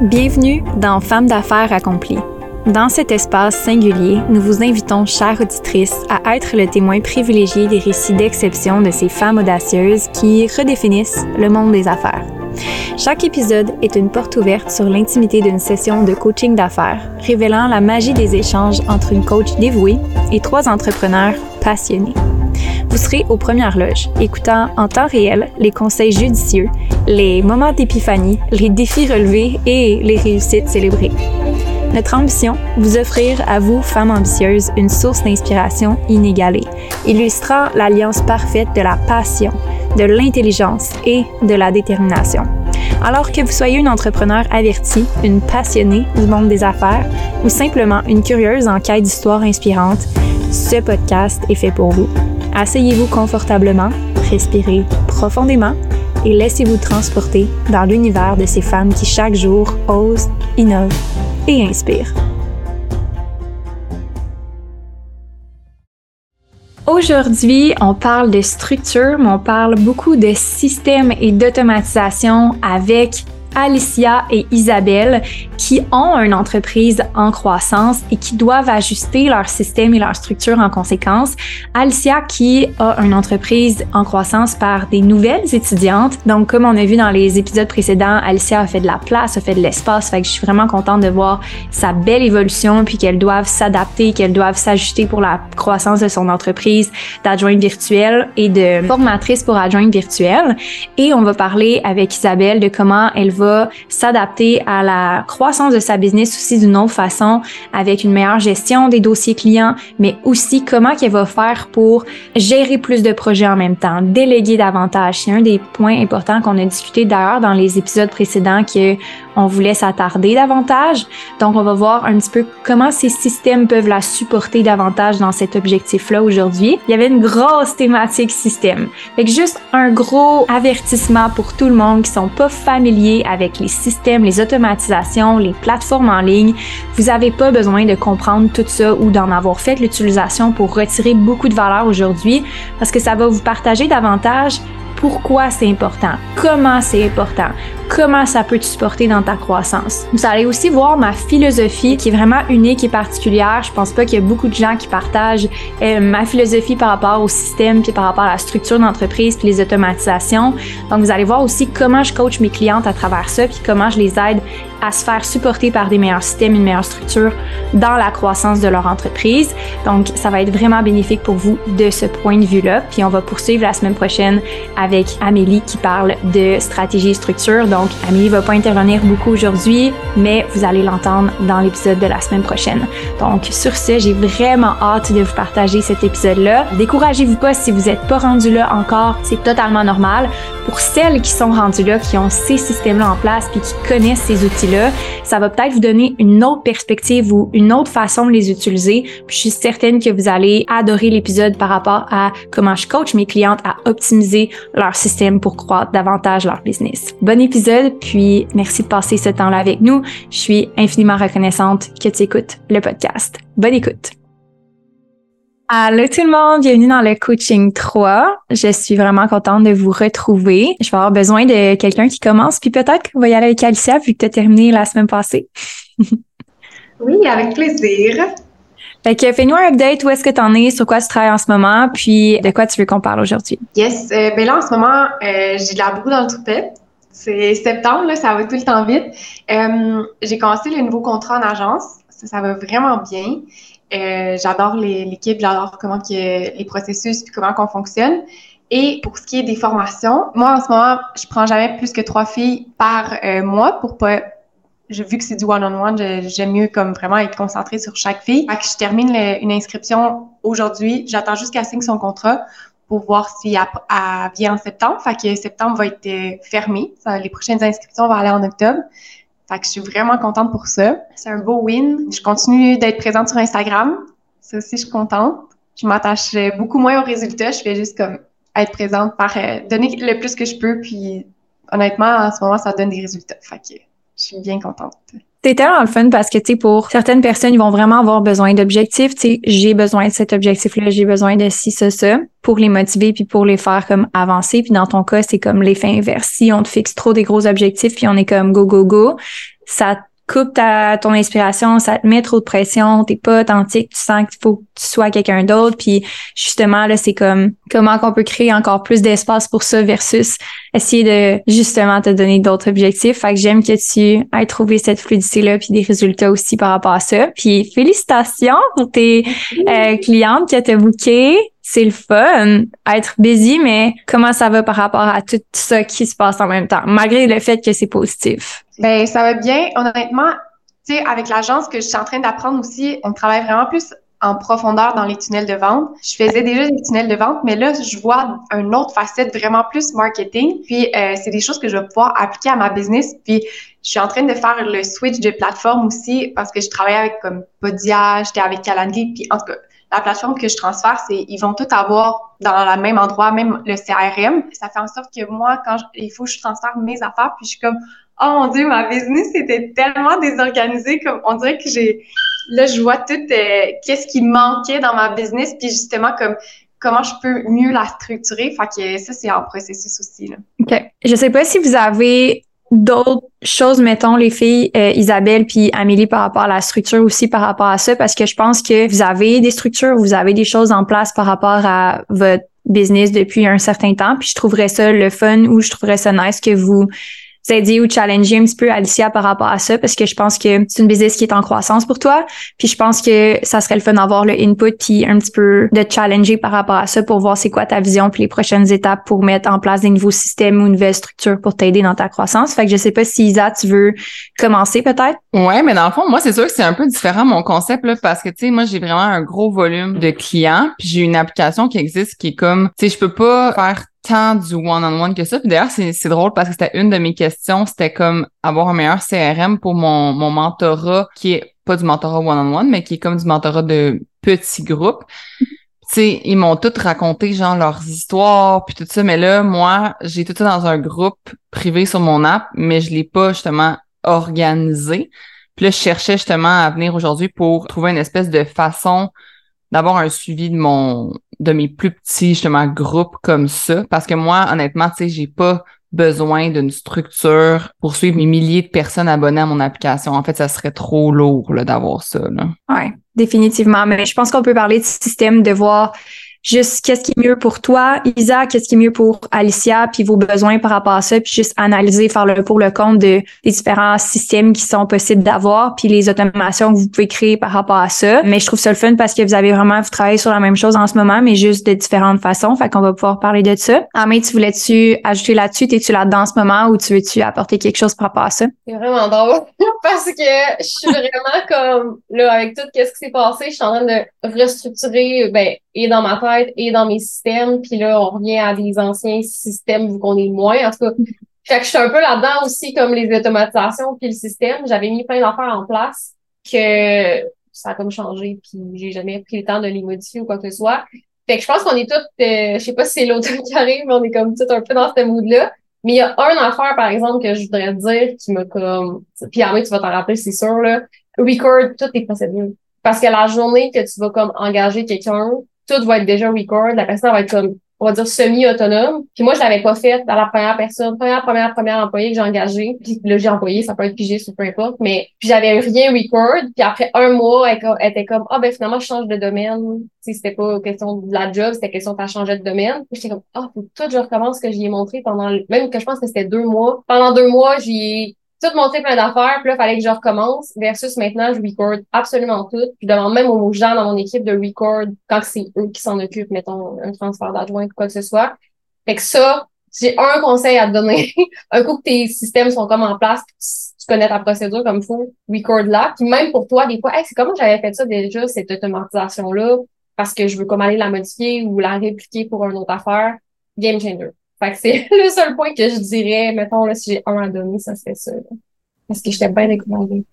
Bienvenue dans Femmes d'affaires accomplies. Dans cet espace singulier, nous vous invitons, chères auditrices, à être le témoin privilégié des récits d'exception de ces femmes audacieuses qui redéfinissent le monde des affaires. Chaque épisode est une porte ouverte sur l'intimité d'une session de coaching d'affaires, révélant la magie des échanges entre une coach dévouée et trois entrepreneurs passionnés. Vous serez aux premières loges, écoutant en temps réel les conseils judicieux, les moments d'épiphanie, les défis relevés et les réussites célébrées. Notre ambition, vous offrir à vous, femmes ambitieuses, une source d'inspiration inégalée, illustrant l'alliance parfaite de la passion, de l'intelligence et de la détermination. Alors que vous soyez une entrepreneur avertie, une passionnée du monde des affaires ou simplement une curieuse en quête d'histoires inspirantes, ce podcast est fait pour vous. Asseyez-vous confortablement, respirez profondément et laissez-vous transporter dans l'univers de ces femmes qui chaque jour osent, innovent et inspirent. Aujourd'hui, on parle de structure, mais on parle beaucoup de systèmes et d'automatisation avec Alicia et Isabelle qui ont une entreprise en croissance et qui doivent ajuster leur système et leur structure en conséquence. Alicia qui a une entreprise en croissance par des nouvelles étudiantes. Donc, comme on a vu dans les épisodes précédents, Alicia a fait de la place, a fait de l'espace. Fait que je suis vraiment contente de voir sa belle évolution puis qu'elles doivent s'adapter, qu'elles doivent s'ajuster pour la croissance de son entreprise d'adjointe virtuelle et de formatrice pour adjointe virtuelle. Et on va parler avec Isabelle de comment elle va s'adapter à la croissance de sa business aussi d'une autre façon, avec une meilleure gestion des dossiers clients, mais aussi comment qu'elle va faire pour gérer plus de projets en même temps, déléguer davantage. C'est un des points importants qu'on a discuté d'ailleurs dans les épisodes précédents que on voulait s'attarder davantage. Donc, on va voir un petit peu comment ces systèmes peuvent la supporter davantage dans cet objectif-là aujourd'hui. Il y avait une grosse thématique système. Fait que juste un gros avertissement pour tout le monde qui sont pas familiers avec les systèmes, les automatisations, les plateformes en ligne. Vous n'avez pas besoin de comprendre tout ça ou d'en avoir fait l'utilisation pour retirer beaucoup de valeur aujourd'hui parce que ça va vous partager davantage pourquoi c'est important, comment c'est important, comment ça peut te supporter dans ta croissance. Vous allez aussi voir ma philosophie qui est vraiment unique et particulière. Je pense pas qu'il y a beaucoup de gens qui partagent euh, ma philosophie par rapport au système puis par rapport à la structure d'entreprise puis les automatisations. Donc vous allez voir aussi comment je coach mes clientes à travers ça puis comment je les aide à se faire supporter par des meilleurs systèmes, une meilleure structure dans la croissance de leur entreprise. Donc ça va être vraiment bénéfique pour vous de ce point de vue-là. Puis on va poursuivre la semaine prochaine avec Amélie qui parle de stratégie et structure. Donc, Amélie va pas intervenir beaucoup aujourd'hui, mais vous allez l'entendre dans l'épisode de la semaine prochaine. Donc, sur ce, j'ai vraiment hâte de vous partager cet épisode-là. Découragez-vous pas si vous n'êtes pas rendu là encore, c'est totalement normal. Pour celles qui sont rendues là, qui ont ces systèmes-là en place puis qui connaissent ces outils-là, ça va peut-être vous donner une autre perspective ou une autre façon de les utiliser. Je suis certaine que vous allez adorer l'épisode par rapport à comment je coach mes clientes à optimiser leur système pour croître davantage leur business. Bon épisode, puis merci de passer ce temps-là avec nous. Je suis infiniment reconnaissante que tu écoutes le podcast. Bonne écoute. Allô tout le monde, bienvenue dans le coaching 3. Je suis vraiment contente de vous retrouver. Je vais avoir besoin de quelqu'un qui commence, puis peut-être qu'on va y aller avec Alicia vu que tu as terminé la semaine passée. oui, avec plaisir. Fait que fais-nous un update, où est-ce que tu en es, sur quoi tu travailles en ce moment, puis de quoi tu veux qu'on parle aujourd'hui? Yes, euh, ben là en ce moment, euh, j'ai de la boue dans le toupet. C'est septembre, là, ça va tout le temps vite. Euh, j'ai commencé le nouveau contrat en agence. Ça, va vraiment bien. Euh, j'adore l'équipe, j'adore comment que les processus puis comment qu'on fonctionne. Et pour ce qui est des formations, moi en ce moment, je prends jamais plus que trois filles par mois pour pas vu que c'est du one-on-one, j'aime mieux comme vraiment être concentrée sur chaque fille. Fait que je termine une inscription aujourd'hui. J'attends juste qu'elle signe son contrat pour voir si elle, vient en septembre. Fait que septembre va être euh, fermé. les prochaines inscriptions vont aller en octobre. Fait que je suis vraiment contente pour ça. C'est un beau win. Je continue d'être présente sur Instagram. Ça aussi, je suis contente. Je m'attache beaucoup moins aux résultats. Je fais juste comme être présente par euh, donner le plus que je peux. Puis honnêtement, en ce moment, ça donne des résultats. Fait que je suis bien contente. C'est tellement le fun parce que, tu sais, pour certaines personnes, ils vont vraiment avoir besoin d'objectifs. Tu sais, j'ai besoin de cet objectif-là, j'ai besoin de ci, ça, ça, pour les motiver puis pour les faire comme avancer. Puis dans ton cas, c'est comme l'effet inverse. Si on te fixe trop des gros objectifs puis on est comme go, go, go, ça coupe ta, ton inspiration, ça te met trop de pression, t'es pas authentique, tu sens qu'il faut que tu sois quelqu'un d'autre. Puis justement, là, c'est comme comment qu'on peut créer encore plus d'espace pour ça versus essayer de justement te donner d'autres objectifs. Fait que j'aime que tu aies trouvé cette fluidité-là puis des résultats aussi par rapport à ça. Puis félicitations pour tes euh, clientes qui t'ont booké c'est le fun, être busy, mais comment ça va par rapport à tout ça qui se passe en même temps, malgré le fait que c'est positif? Ben, ça va bien. Honnêtement, tu sais, avec l'agence que je suis en train d'apprendre aussi, on travaille vraiment plus en profondeur dans les tunnels de vente. Je faisais déjà des tunnels de vente, mais là, je vois une autre facette vraiment plus marketing. Puis, euh, c'est des choses que je vais pouvoir appliquer à ma business. Puis, je suis en train de faire le switch de plateforme aussi parce que je travaille avec comme Podia, j'étais avec Calendly. Puis, en tout cas, la plateforme que je transfère, c'est ils vont tout avoir dans le même endroit, même le CRM. Ça fait en sorte que moi, quand il faut que je transfère mes affaires, puis je suis comme oh mon dieu, ma business était tellement désorganisée, comme on dirait que j'ai là je vois tout euh, qu'est-ce qui manquait dans ma business, puis justement comme comment je peux mieux la structurer. Fait ça c'est en processus aussi là. Ok, je sais pas si vous avez d'autres choses, mettons, les filles, euh, Isabelle puis Amélie, par rapport à la structure aussi, par rapport à ça, parce que je pense que vous avez des structures, vous avez des choses en place par rapport à votre business depuis un certain temps, puis je trouverais ça le fun ou je trouverais ça nice que vous aider ou challenger un petit peu Alicia par rapport à ça parce que je pense que c'est une business qui est en croissance pour toi. Puis je pense que ça serait le fun d'avoir le input puis un petit peu de challenger par rapport à ça pour voir c'est quoi ta vision puis les prochaines étapes pour mettre en place des nouveaux systèmes ou une nouvelle structure pour t'aider dans ta croissance. Fait que je sais pas si Isa, tu veux commencer peut-être. Ouais, mais dans le fond, moi c'est sûr que c'est un peu différent mon concept là parce que tu sais moi j'ai vraiment un gros volume de clients puis j'ai une application qui existe qui est comme tu sais je peux pas faire tant du one-on-one que ça. Puis d'ailleurs, c'est drôle parce que c'était une de mes questions, c'était comme avoir un meilleur CRM pour mon, mon mentorat, qui est pas du mentorat one-on-one, mais qui est comme du mentorat de petits groupes. sais, ils m'ont tous raconté, genre, leurs histoires, puis tout ça. Mais là, moi, j'ai tout ça dans un groupe privé sur mon app, mais je l'ai pas, justement, organisé. Puis là, je cherchais justement à venir aujourd'hui pour trouver une espèce de façon d'avoir un suivi de mon de mes plus petits justement groupes comme ça parce que moi honnêtement tu sais j'ai pas besoin d'une structure pour suivre mes milliers de personnes abonnées à mon application. En fait, ça serait trop lourd d'avoir ça. Là. Définitivement. Mais je pense qu'on peut parler de système, de voir juste qu'est-ce qui est mieux pour toi, Isa, qu'est-ce qui est mieux pour Alicia, puis vos besoins par rapport à ça, puis juste analyser, faire le pour le compte de, des différents systèmes qui sont possibles d'avoir, puis les automations que vous pouvez créer par rapport à ça. Mais je trouve ça le fun parce que vous avez vraiment, vous travaillez sur la même chose en ce moment, mais juste de différentes façons. Fait qu'on va pouvoir parler de ça. Amé, tu voulais-tu ajouter là-dessus? T'es-tu là-dedans en ce moment ou tu veux-tu apporter quelque chose par rapport à ça? C'est vraiment drôle parce que je suis vraiment comme, là, avec tout ce qui s'est passé, je suis en train de restructurer, ben, et dans ma tête et dans mes systèmes. Puis là, on revient à des anciens systèmes vu qu'on est moins. En tout cas, fait que je suis un peu là-dedans aussi, comme les automatisations puis le système. J'avais mis plein d'affaires en place que ça a comme changé, puis j'ai jamais pris le temps de les modifier ou quoi que ce soit. Fait que je pense qu'on est toutes, euh, je sais pas si c'est l'automne qui arrive, mais on est comme tout un peu dans ce mood-là. Mais il y a un affaire, par exemple, que je voudrais dire qui m'a comme... Puis Armée, tu vas t'en rappeler, c'est sûr, là. Record toutes tes procédures. Parce que la journée que tu vas comme engager quelqu'un, tout va être déjà record, la personne va être comme, on va dire, semi-autonome. Puis moi, je l'avais pas fait dans la première personne, première, première, première employée que j'ai engagée. Puis là, j'ai employé, ça peut être pigé ou peu importe. Mais puis j'avais rien record. Puis après un mois, elle, était comme, ah, ben finalement, je change de domaine. Si c'était pas question de la job, c'était question de changer de domaine. Puis j'étais comme, ah, faut tout, je recommence ce que j'y ai montré pendant, même que je pense que c'était deux mois. Pendant deux mois, j'y tout monter plein d'affaires, puis là, il fallait que je recommence, versus maintenant, je record absolument tout. Je demande même aux gens dans mon équipe de record quand c'est eux qui s'en occupent, mettons, un transfert d'adjoint ou quoi que ce soit. Fait que ça, j'ai un conseil à te donner. un coup que tes systèmes sont comme en place, tu connais ta procédure comme faut, record là. Puis même pour toi, des fois, hey, c'est comment j'avais fait ça déjà, cette automatisation-là, parce que je veux comme aller la modifier ou la répliquer pour une autre affaire. Game changer. Fait que c'est le seul point que je dirais, mettons, là, si j'ai un à donner, ça serait ça. Parce que j'étais bien découragée.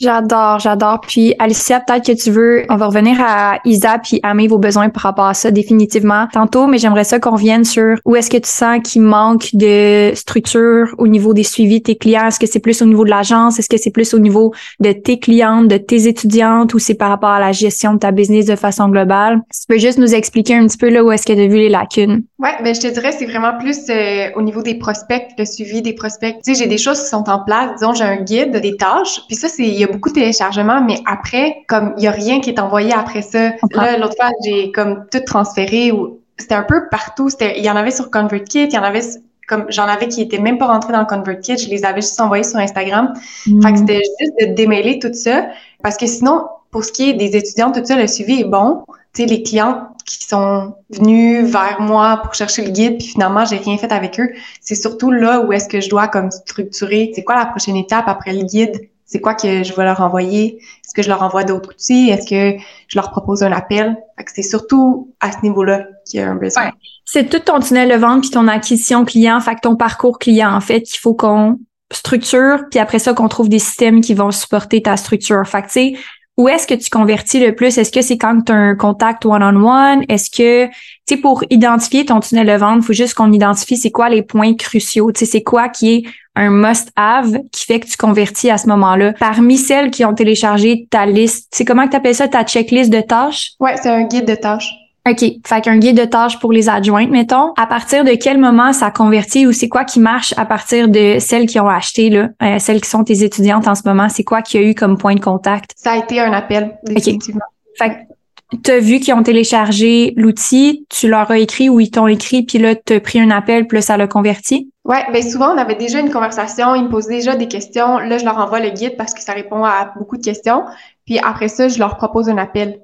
J'adore, j'adore. Puis Alicia, peut-être que tu veux, on va revenir à Isa puis Amé vos besoins par rapport à ça définitivement tantôt, mais j'aimerais ça qu'on revienne sur où est-ce que tu sens qu'il manque de structure au niveau des suivis de tes clients? Est-ce que c'est plus au niveau de l'agence? Est-ce que c'est plus au niveau de tes clientes, de tes étudiantes ou c'est par rapport à la gestion de ta business de façon globale? tu peux juste nous expliquer un petit peu là où est-ce que tu as vu les lacunes. Ouais, ben je te dirais c'est vraiment plus euh, au niveau des prospects, le suivi des prospects. Tu sais, j'ai des choses qui sont en place. Disons, j'ai un guide des tâches, puis ça c'est il y a beaucoup de téléchargements, mais après comme il y a rien qui est envoyé après ça. Là l'autre fois j'ai comme tout transféré ou c'était un peu partout. C'était il y en avait sur ConvertKit, il y en avait comme j'en avais qui étaient même pas rentrés dans ConvertKit, je les avais juste envoyés sur Instagram. Mm. Fait que c'était juste de démêler tout ça parce que sinon pour ce qui est des étudiants, tout ça, le suivi est bon. Tu sais, les clients qui sont venus vers moi pour chercher le guide, puis finalement, j'ai rien fait avec eux. C'est surtout là où est-ce que je dois comme structurer. C'est quoi la prochaine étape après le guide? C'est quoi que je vais leur envoyer? Est-ce que je leur envoie d'autres outils? Est-ce que je leur propose un appel? C'est surtout à ce niveau-là qu'il y a un besoin. C'est tout ton tunnel de vente puis ton acquisition client, fait que ton parcours client, en fait, qu'il faut qu'on structure, puis après ça, qu'on trouve des systèmes qui vont supporter ta structure. Fait que, où est-ce que tu convertis le plus? Est-ce que c'est quand tu as un contact one-on-one? Est-ce que, tu sais, pour identifier ton tunnel de vente, il faut juste qu'on identifie c'est quoi les points cruciaux. Tu sais, c'est quoi qui est un must-have qui fait que tu convertis à ce moment-là. Parmi celles qui ont téléchargé ta liste, c'est comment que tu appelles ça, ta checklist de tâches? Ouais, c'est un guide de tâches. OK. Fait qu'un guide de tâches pour les adjointes, mettons. À partir de quel moment ça convertit ou c'est quoi qui marche à partir de celles qui ont acheté, là, euh, celles qui sont tes étudiantes en ce moment? C'est quoi qu'il y a eu comme point de contact? Ça a été un appel, définitivement. Fait que t'as vu qu'ils ont téléchargé l'outil, tu leur as écrit ou ils t'ont écrit, puis là, t'as pris un appel, puis ça l'a converti? Ouais, ben souvent, on avait déjà une conversation, ils me posent déjà des questions. Là, je leur envoie le guide parce que ça répond à beaucoup de questions. Puis après ça, je leur propose un appel.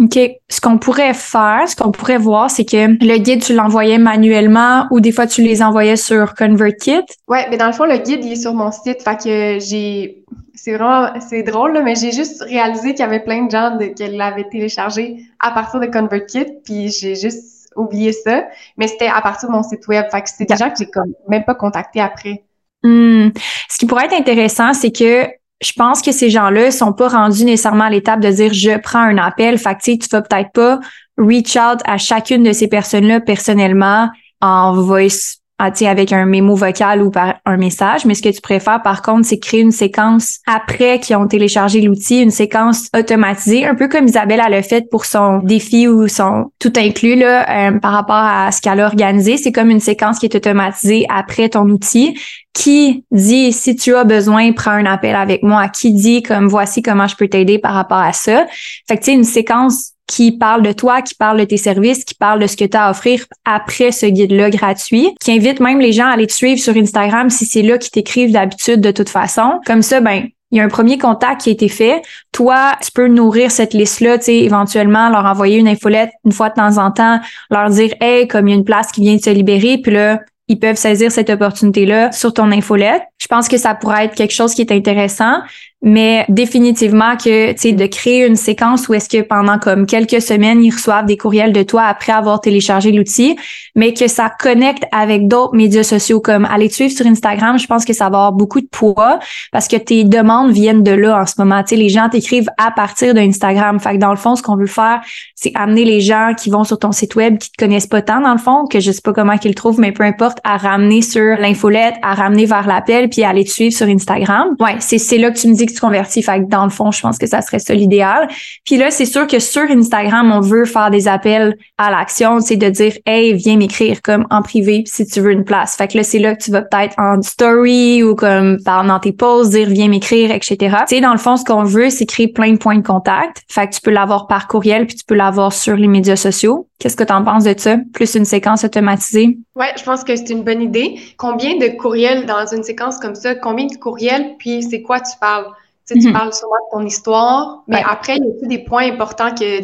OK. Ce qu'on pourrait faire, ce qu'on pourrait voir, c'est que le guide, tu l'envoyais manuellement ou des fois, tu les envoyais sur ConvertKit? Ouais, mais dans le fond, le guide, il est sur mon site. Fait que j'ai. C'est vraiment. C'est drôle, là, mais j'ai juste réalisé qu'il y avait plein de gens de... qui l'avaient téléchargé à partir de ConvertKit. Puis j'ai juste oublié ça. Mais c'était à partir de mon site web. Fait que c'est des gens que j'ai comme même pas contactés après. Hmm. Ce qui pourrait être intéressant, c'est que je pense que ces gens-là sont pas rendus nécessairement à l'étape de dire je prends un appel. Fait que tu vas peut-être pas reach out à chacune de ces personnes-là personnellement en voice ah, avec un mémo vocal ou par un message. Mais ce que tu préfères, par contre, c'est créer une séquence après qu'ils ont téléchargé l'outil, une séquence automatisée, un peu comme Isabelle a le fait pour son défi ou son tout inclus là, euh, par rapport à ce qu'elle a organisé. C'est comme une séquence qui est automatisée après ton outil qui dit si tu as besoin, prends un appel avec moi, qui dit comme voici comment je peux t'aider par rapport à ça. Fait que tu sais, une séquence qui parle de toi, qui parle de tes services, qui parle de ce que tu as à offrir après ce guide-là gratuit, qui invite même les gens à aller te suivre sur Instagram si c'est là qu'ils t'écrivent d'habitude de toute façon. Comme ça, ben, il y a un premier contact qui a été fait. Toi, tu peux nourrir cette liste-là, tu sais, éventuellement leur envoyer une infolette une fois de temps en temps, leur dire, hey, comme il y a une place qui vient de se libérer, puis là, ils peuvent saisir cette opportunité-là sur ton infolette. Je pense que ça pourrait être quelque chose qui est intéressant, mais définitivement que, tu sais, de créer une séquence où est-ce que pendant comme quelques semaines, ils reçoivent des courriels de toi après avoir téléchargé l'outil, mais que ça connecte avec d'autres médias sociaux comme aller te suivre sur Instagram, je pense que ça va avoir beaucoup de poids parce que tes demandes viennent de là en ce moment. Tu sais, les gens t'écrivent à partir d'Instagram. Fait que dans le fond, ce qu'on veut faire, c'est amener les gens qui vont sur ton site web, qui te connaissent pas tant dans le fond, que je sais pas comment qu'ils le trouvent, mais peu importe, à ramener sur l'infolette, à ramener vers l'appel, puis à aller te suivre sur Instagram. Ouais, c'est, là que tu me dis que tu convertis. Fait que dans le fond, je pense que ça serait ça l'idéal. Puis là, c'est sûr que sur Instagram, on veut faire des appels à l'action, c'est de dire, hey, viens m'écrire comme en privé si tu veux une place. Fait que là, c'est là que tu vas peut-être en story ou comme dans tes posts dire, viens m'écrire, etc. Tu sais, dans le fond, ce qu'on veut, c'est créer plein de points de contact. Fait que tu peux l'avoir par courriel puis tu peux l'avoir sur les médias sociaux. Qu'est-ce que tu en penses de ça? Plus une séquence automatisée? Ouais, je pense que c'est une bonne idée. Combien de courriels dans une séquence comme ça? Combien de courriels? Puis c'est quoi tu parles? Tu, sais, tu Mhm. parles sûrement de ton histoire, mais Ouais. après, il y a des points importants que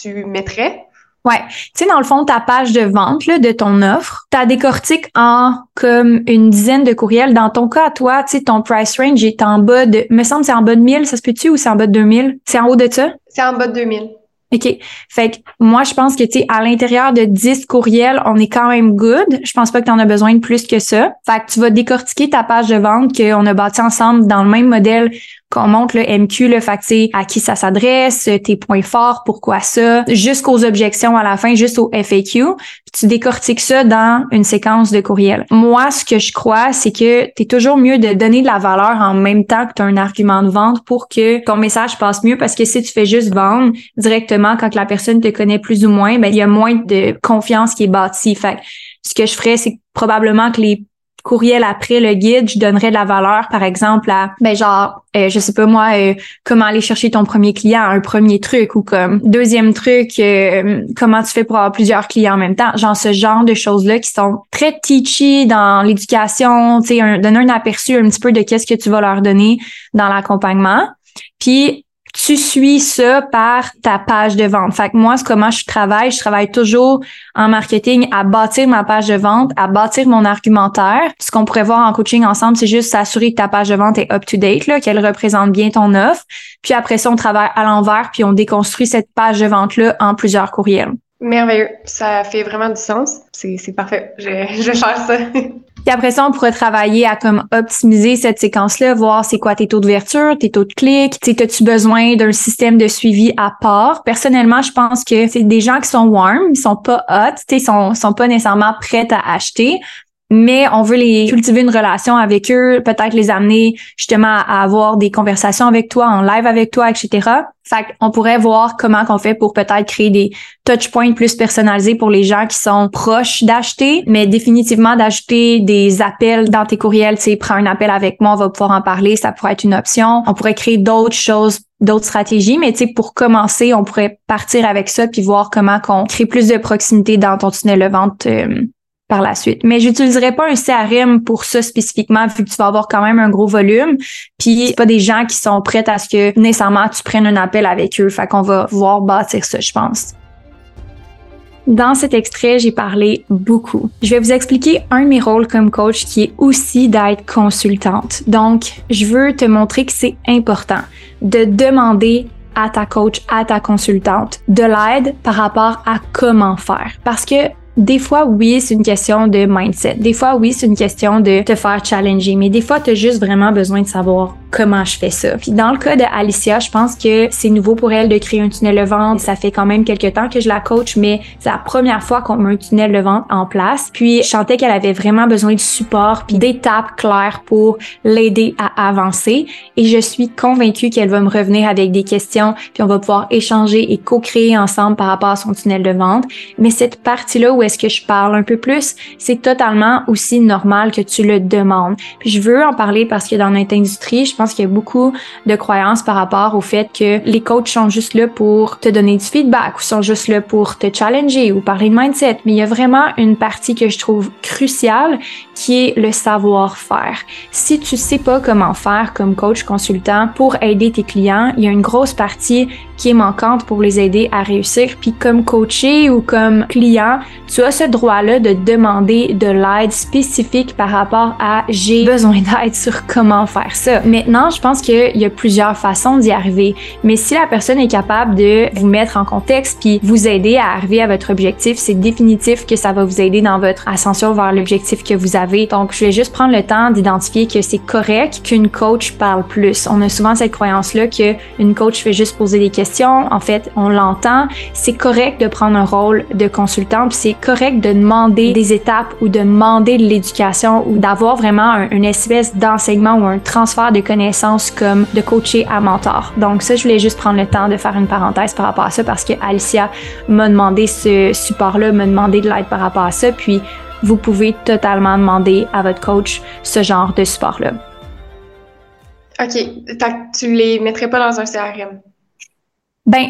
tu mettrais? Ouais. Tu sais, dans le fond, ta page de vente là, de ton offre, tu décortique en comme une dizaine de courriels. Dans ton cas, toi, tu sais, ton price range est en bas de, me semble, c'est en bas de 1000, ça se peut-tu, ou c'est en bas de 2000? C'est en haut de ça? C'est en bas de 2000. OK. Fait que moi, je pense que, tu sais, à l'intérieur de 10 courriels, on est quand même good. Je pense pas que tu en as besoin de plus que ça. Fait que tu vas décortiquer ta page de vente qu'on a bâti ensemble dans le même modèle qu'on montre le MQ, le fait à qui ça s'adresse, tes points forts, pourquoi ça, jusqu'aux objections à la fin, juste au FAQ. tu décortiques ça dans une séquence de courriel. Moi, ce que je crois, c'est que tu es toujours mieux de donner de la valeur en même temps que tu as un argument de vente pour que ton message passe mieux parce que si tu fais juste vendre directement quand la personne te connaît plus ou moins, ben il y a moins de confiance qui est bâtie. Fait ce que je ferais, c'est probablement que les courriel après le guide, je donnerais de la valeur, par exemple, à, ben genre, euh, je sais pas moi, euh, comment aller chercher ton premier client, un premier truc, ou comme deuxième truc, euh, comment tu fais pour avoir plusieurs clients en même temps, genre ce genre de choses-là qui sont très teachy dans l'éducation, tu sais, donner un aperçu un petit peu de qu'est-ce que tu vas leur donner dans l'accompagnement. Puis tu suis ça par ta page de vente. Fait que moi, c'est comment je travaille. Je travaille toujours en marketing à bâtir ma page de vente, à bâtir mon argumentaire. Ce qu'on pourrait voir en coaching ensemble, c'est juste s'assurer que ta page de vente est up-to-date, qu'elle représente bien ton offre. Puis après ça, on travaille à l'envers, puis on déconstruit cette page de vente-là en plusieurs courriels. Merveilleux. Ça fait vraiment du sens. C'est parfait. Je, je ça. Puis après ça, on pourrait travailler à comme optimiser cette séquence-là, voir c'est quoi tes taux d'ouverture, tes taux de clics. Tu as-tu besoin d'un système de suivi à part? Personnellement, je pense que c'est des gens qui sont warm, ils sont pas hot, ils sont, sont pas nécessairement prêts à acheter mais on veut les cultiver une relation avec eux, peut-être les amener justement à avoir des conversations avec toi, en live avec toi, etc. Fait qu'on pourrait voir comment qu'on fait pour peut-être créer des touch points plus personnalisés pour les gens qui sont proches d'acheter, mais définitivement d'ajouter des appels dans tes courriels, tu sais, prends un appel avec moi, on va pouvoir en parler, ça pourrait être une option. On pourrait créer d'autres choses d'autres stratégies, mais tu sais, pour commencer, on pourrait partir avec ça puis voir comment qu'on crée plus de proximité dans ton tunnel de vente euh, la suite. Mais j'utiliserai pas un CRM pour ça spécifiquement vu que tu vas avoir quand même un gros volume. Puis c'est pas des gens qui sont prêts à ce que nécessairement tu prennes un appel avec eux. Fait qu'on va voir bâtir ça, je pense. Dans cet extrait, j'ai parlé beaucoup. Je vais vous expliquer un de mes rôles comme coach qui est aussi d'être consultante. Donc, je veux te montrer que c'est important de demander à ta coach, à ta consultante de l'aide par rapport à comment faire. Parce que des fois, oui, c'est une question de mindset. Des fois, oui, c'est une question de te faire challenger. Mais des fois, tu as juste vraiment besoin de savoir comment je fais ça. Puis dans le cas de Alicia, je pense que c'est nouveau pour elle de créer un tunnel de vente. Ça fait quand même quelques temps que je la coach, mais c'est la première fois qu'on met un tunnel de vente en place. Puis je sentais qu'elle avait vraiment besoin de support puis d'étapes claires pour l'aider à avancer. Et je suis convaincue qu'elle va me revenir avec des questions, puis on va pouvoir échanger et co-créer ensemble par rapport à son tunnel de vente. Mais cette partie-là où est-ce que je parle un peu plus, c'est totalement aussi normal que tu le demandes. Puis je veux en parler parce que dans notre industrie, je pense qu'il y a beaucoup de croyances par rapport au fait que les coachs sont juste là pour te donner du feedback ou sont juste là pour te challenger ou parler de mindset. Mais il y a vraiment une partie que je trouve cruciale qui est le savoir-faire. Si tu sais pas comment faire comme coach consultant pour aider tes clients, il y a une grosse partie qui est manquante pour les aider à réussir. Puis comme coaché ou comme client, tu as ce droit-là de demander de l'aide spécifique par rapport à j'ai besoin d'aide sur comment faire ça. Maintenant, je pense qu'il y a plusieurs façons d'y arriver. Mais si la personne est capable de vous mettre en contexte puis vous aider à arriver à votre objectif, c'est définitif que ça va vous aider dans votre ascension vers l'objectif que vous avez. Donc, je vais juste prendre le temps d'identifier que c'est correct qu'une coach parle plus. On a souvent cette croyance-là qu'une coach fait juste poser des questions en fait, on l'entend. C'est correct de prendre un rôle de consultant, puis c'est correct de demander des étapes ou de demander de l'éducation ou d'avoir vraiment une espèce d'enseignement ou un transfert de connaissances comme de coacher à mentor. Donc ça, je voulais juste prendre le temps de faire une parenthèse par rapport à ça parce que Alicia m'a demandé ce support-là, m'a demandé de l'aide par rapport à ça, puis vous pouvez totalement demander à votre coach ce genre de support-là. OK. Tu les mettrais pas dans un CRM? Ben,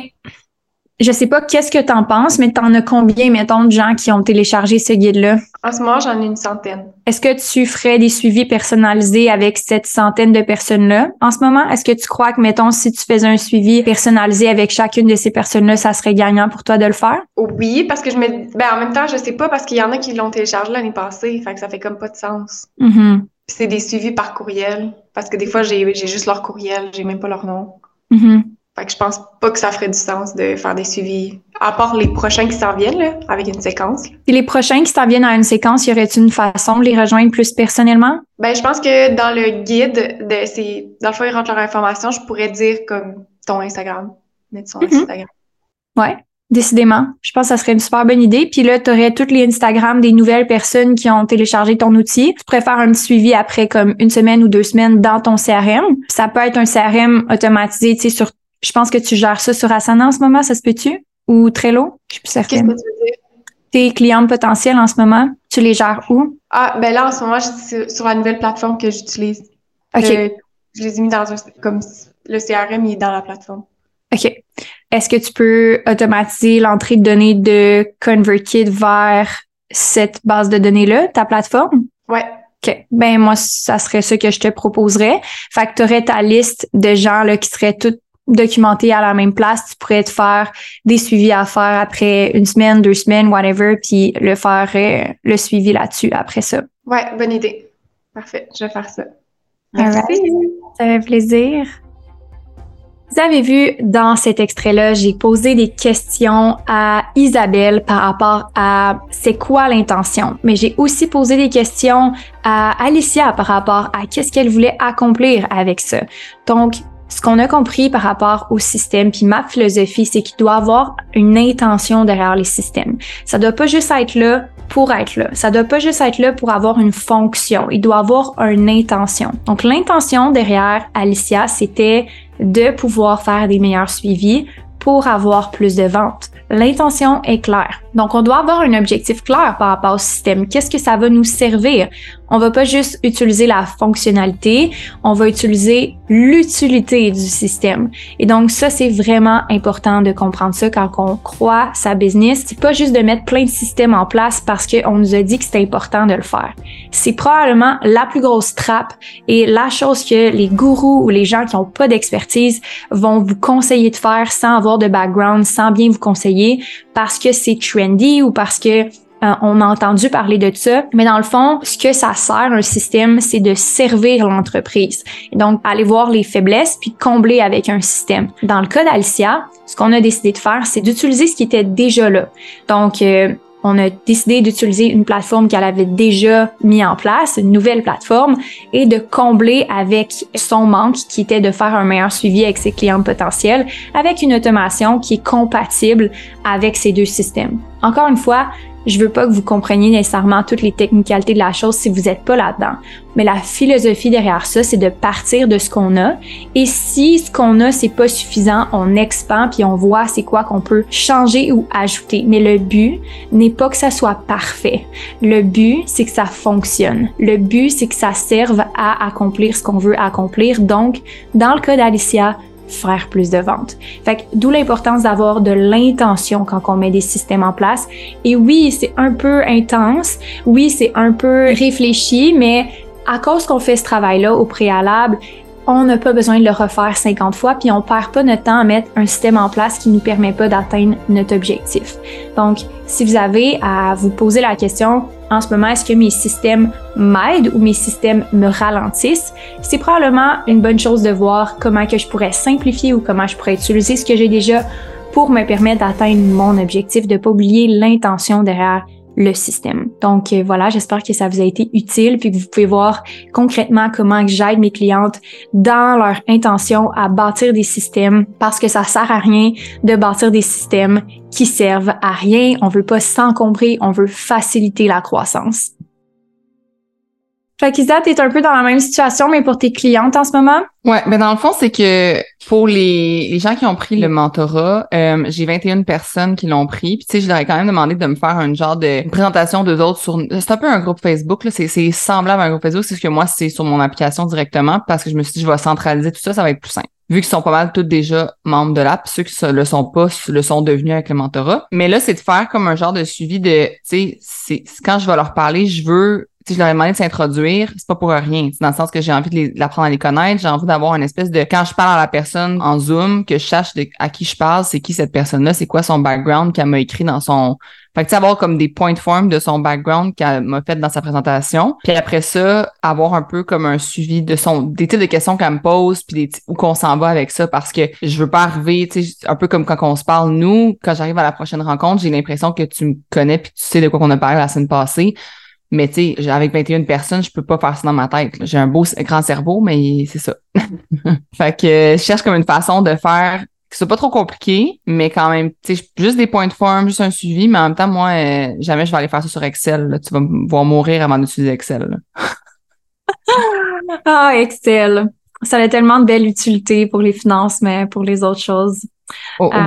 je sais pas qu'est-ce que tu en penses, mais tu en as combien, mettons, de gens qui ont téléchargé ce guide-là? En ce moment, j'en ai une centaine. Est-ce que tu ferais des suivis personnalisés avec cette centaine de personnes-là? En ce moment? Est-ce que tu crois que, mettons, si tu faisais un suivi personnalisé avec chacune de ces personnes-là, ça serait gagnant pour toi de le faire? Oui, parce que je me. Ben, en même temps, je sais pas parce qu'il y en a qui l'ont téléchargé l'année passée, fait que ça fait comme pas de sens. Mm-hmm. C'est des suivis par courriel, parce que des fois, j'ai juste leur courriel, j'ai même pas leur nom. Mm-hmm. Fait que je pense pas que ça ferait du sens de faire des suivis, à part les prochains qui s'en viennent, là, avec une séquence. Et les prochains qui s'en viennent à une séquence, y aurait-il une façon de les rejoindre plus personnellement? Ben, je pense que dans le guide de ces, dans le fond, ils rentrent leur information, je pourrais dire comme ton Instagram, mettre son Mhm. Instagram. Ouais, décidément. Je pense que ça serait une super bonne idée. Puis là, tu aurais tous les Instagram des nouvelles personnes qui ont téléchargé ton outil. Tu pourrais faire un petit suivi après comme une semaine ou deux semaines dans ton CRM. Ça peut être un CRM automatisé, tu sais, sur, je pense que tu gères ça sur Asana en ce moment, ça se peut-tu? Ou Trello? Je suis plus Qu'est-ce certaine. que tu veux dire? Tes clientes potentielles en ce moment, tu les gères où? Ah, ben là, en ce moment, je suis sur- la nouvelle plateforme que j'utilise. OK. Le- je les ai mis dans un, comme le CRM, il est dans la plateforme. OK. Est-ce que tu peux automatiser l'entrée de données de ConvertKit vers cette base de données-là, ta plateforme? Ouais. OK. Ben, moi, ça serait ça que je te proposerais. Fait que tu aurais ta liste de gens là, qui seraient tous documentés à la même place. Tu pourrais te faire des suivis à faire après une semaine, deux semaines, whatever, puis le faire euh, le suivi là-dessus après ça. Ouais, bonne idée. Parfait, je vais faire ça. Merci. Ça fait plaisir. Vous avez vu dans cet extrait-là, j'ai posé des questions à Isabelle par rapport à c'est quoi l'intention. Mais j'ai aussi posé des questions à Alicia par rapport à qu'est-ce qu'elle voulait accomplir avec ça. Donc, ce qu'on a compris par rapport au système, puis ma philosophie, c'est qu'il doit avoir une intention derrière les systèmes. Ça doit pas juste être là pour être là. Ça doit pas juste être là pour avoir une fonction. Il doit avoir une intention. Donc, l'intention derrière Alicia, c'était de pouvoir faire des meilleurs suivis pour avoir plus de ventes. L'intention est claire. Donc, on doit avoir un objectif clair par rapport au système. Qu'est-ce que ça va nous servir? On va pas juste utiliser la fonctionnalité, on va utiliser l'utilité du système. Et donc, ça, c'est vraiment important de comprendre ça quand on croit sa business. C'est pas juste de mettre plein de systèmes en place parce qu'on nous a dit que c'était important de le faire. C'est probablement la plus grosse trappe et la chose que les gourous ou les gens qui n'ont pas d'expertise vont vous conseiller de faire sans avoir de background, sans bien vous conseiller parce que c'est ou parce que euh, on a entendu parler de ça, mais dans le fond, ce que ça sert un système, c'est de servir l'entreprise. Donc, aller voir les faiblesses puis combler avec un système. Dans le cas d'Alicia, ce qu'on a décidé de faire, c'est d'utiliser ce qui était déjà là. Donc, euh, on a décidé d'utiliser une plateforme qu'elle avait déjà mis en place, une nouvelle plateforme, et de combler avec son manque qui était de faire un meilleur suivi avec ses clients potentiels avec une automation qui est compatible avec ces deux systèmes. Encore une fois, je veux pas que vous compreniez nécessairement toutes les technicalités de la chose si vous n'êtes pas là-dedans. Mais la philosophie derrière ça, c'est de partir de ce qu'on a. Et si ce qu'on a, c'est pas suffisant, on expand puis on voit c'est quoi qu'on peut changer ou ajouter. Mais le but n'est pas que ça soit parfait. Le but, c'est que ça fonctionne. Le but, c'est que ça serve à accomplir ce qu'on veut accomplir. Donc, dans le cas d'Alicia, faire plus de ventes. Fait que d'où l'importance d'avoir de l'intention quand on met des systèmes en place. Et oui, c'est un peu intense. Oui, c'est un peu réfléchi, mais à cause qu'on fait ce travail-là au préalable, on n'a pas besoin de le refaire 50 fois, puis on perd pas notre temps à mettre un système en place qui nous permet pas d'atteindre notre objectif. Donc, si vous avez à vous poser la question, en ce moment, est-ce que mes systèmes m'aident ou mes systèmes me ralentissent? C'est probablement une bonne chose de voir comment que je pourrais simplifier ou comment je pourrais utiliser ce que j'ai déjà pour me permettre d'atteindre mon objectif, de pas oublier l'intention derrière le système. Donc euh, voilà, j'espère que ça vous a été utile puis que vous pouvez voir concrètement comment j'aide mes clientes dans leur intention à bâtir des systèmes parce que ça sert à rien de bâtir des systèmes qui servent à rien. On veut pas s'encombrer, on veut faciliter la croissance. Fait qu'Isa, t'es un peu dans la même situation, mais pour tes clientes en ce moment? Ouais, mais dans le fond, c'est que pour les, les gens qui ont pris le mentorat, euh, j'ai 21 personnes qui l'ont pris. Puis tu sais, je leur ai quand même demandé de me faire un genre de présentation d'eux autres sur. C'est un peu un groupe Facebook, là. C'est, c'est semblable à un groupe Facebook, c'est ce que moi, c'est sur mon application directement parce que je me suis dit, je vais centraliser tout ça, ça va être plus simple. Vu qu'ils sont pas mal tous déjà membres de l'app, ceux qui le sont pas le sont devenus avec le mentorat. Mais là, c'est de faire comme un genre de suivi de, tu sais, c'est quand je vais leur parler, je veux si je leur ai demandé de s'introduire, c'est pas pour rien. C'est dans le sens que j'ai envie de l'apprendre à les connaître. J'ai envie d'avoir une espèce de, quand je parle à la personne en Zoom, que je sache à qui je parle, c'est qui cette personne-là, c'est quoi son background qu'elle m'a écrit dans son Fait que, tu sais, avoir comme des points de forme de son background qu'elle m'a fait dans sa présentation. Puis après ça, avoir un peu comme un suivi de son, des types de questions qu'elle me pose, puis des, où qu'on s'en va avec ça, parce que je veux pas arriver, tu sais, un peu comme quand on se parle, nous, quand j'arrive à la prochaine rencontre, j'ai l'impression que tu me connais puis tu sais de quoi qu'on a parlé la semaine passée. Mais tu sais, avec 21 personnes, je peux pas faire ça dans ma tête. J'ai un beau grand cerveau, mais c'est ça. fait que je cherche comme une façon de faire que ce pas trop compliqué, mais quand même, tu sais, juste des points de forme, juste un suivi, mais en même temps, moi, euh, jamais je vais aller faire ça sur Excel. Tu vas me voir mourir avant d'utiliser Excel. ah, Excel. Ça a tellement de belles utilités pour les finances, mais pour les autres choses. Oh, euh,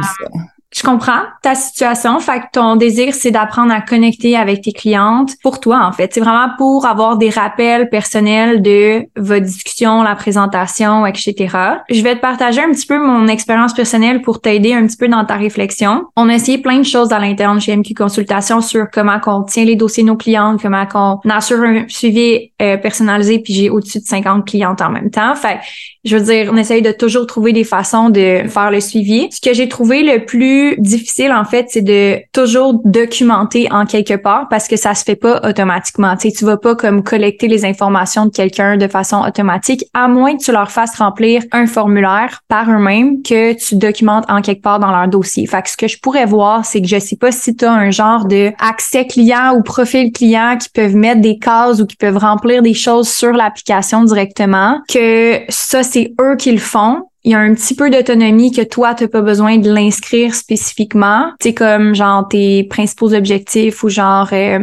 je comprends ta situation. Fait que ton désir, c'est d'apprendre à connecter avec tes clientes pour toi, en fait. C'est vraiment pour avoir des rappels personnels de votre discussion, la présentation, etc. Je vais te partager un petit peu mon expérience personnelle pour t'aider un petit peu dans ta réflexion. On a essayé plein de choses à l'interne chez MQ Consultation sur comment on tient les dossiers de nos clientes, comment on assure un suivi euh, personnalisé, puis j'ai au-dessus de 50 clientes en même temps. Fait je veux dire, on essaye de toujours trouver des façons de faire le suivi. Ce que j'ai trouvé le plus difficile, en fait, c'est de toujours documenter en quelque part parce que ça se fait pas automatiquement. Tu sais, tu vas pas comme collecter les informations de quelqu'un de façon automatique, à moins que tu leur fasses remplir un formulaire par eux-mêmes que tu documentes en quelque part dans leur dossier. Fait que ce que je pourrais voir, c'est que je sais pas si tu as un genre de accès client ou profil client qui peuvent mettre des cases ou qui peuvent remplir des choses sur l'application directement, que ça, c'est eux qui le font il y a un petit peu d'autonomie que toi, tu n'as pas besoin de l'inscrire spécifiquement. C'est comme genre tes principaux objectifs ou genre euh,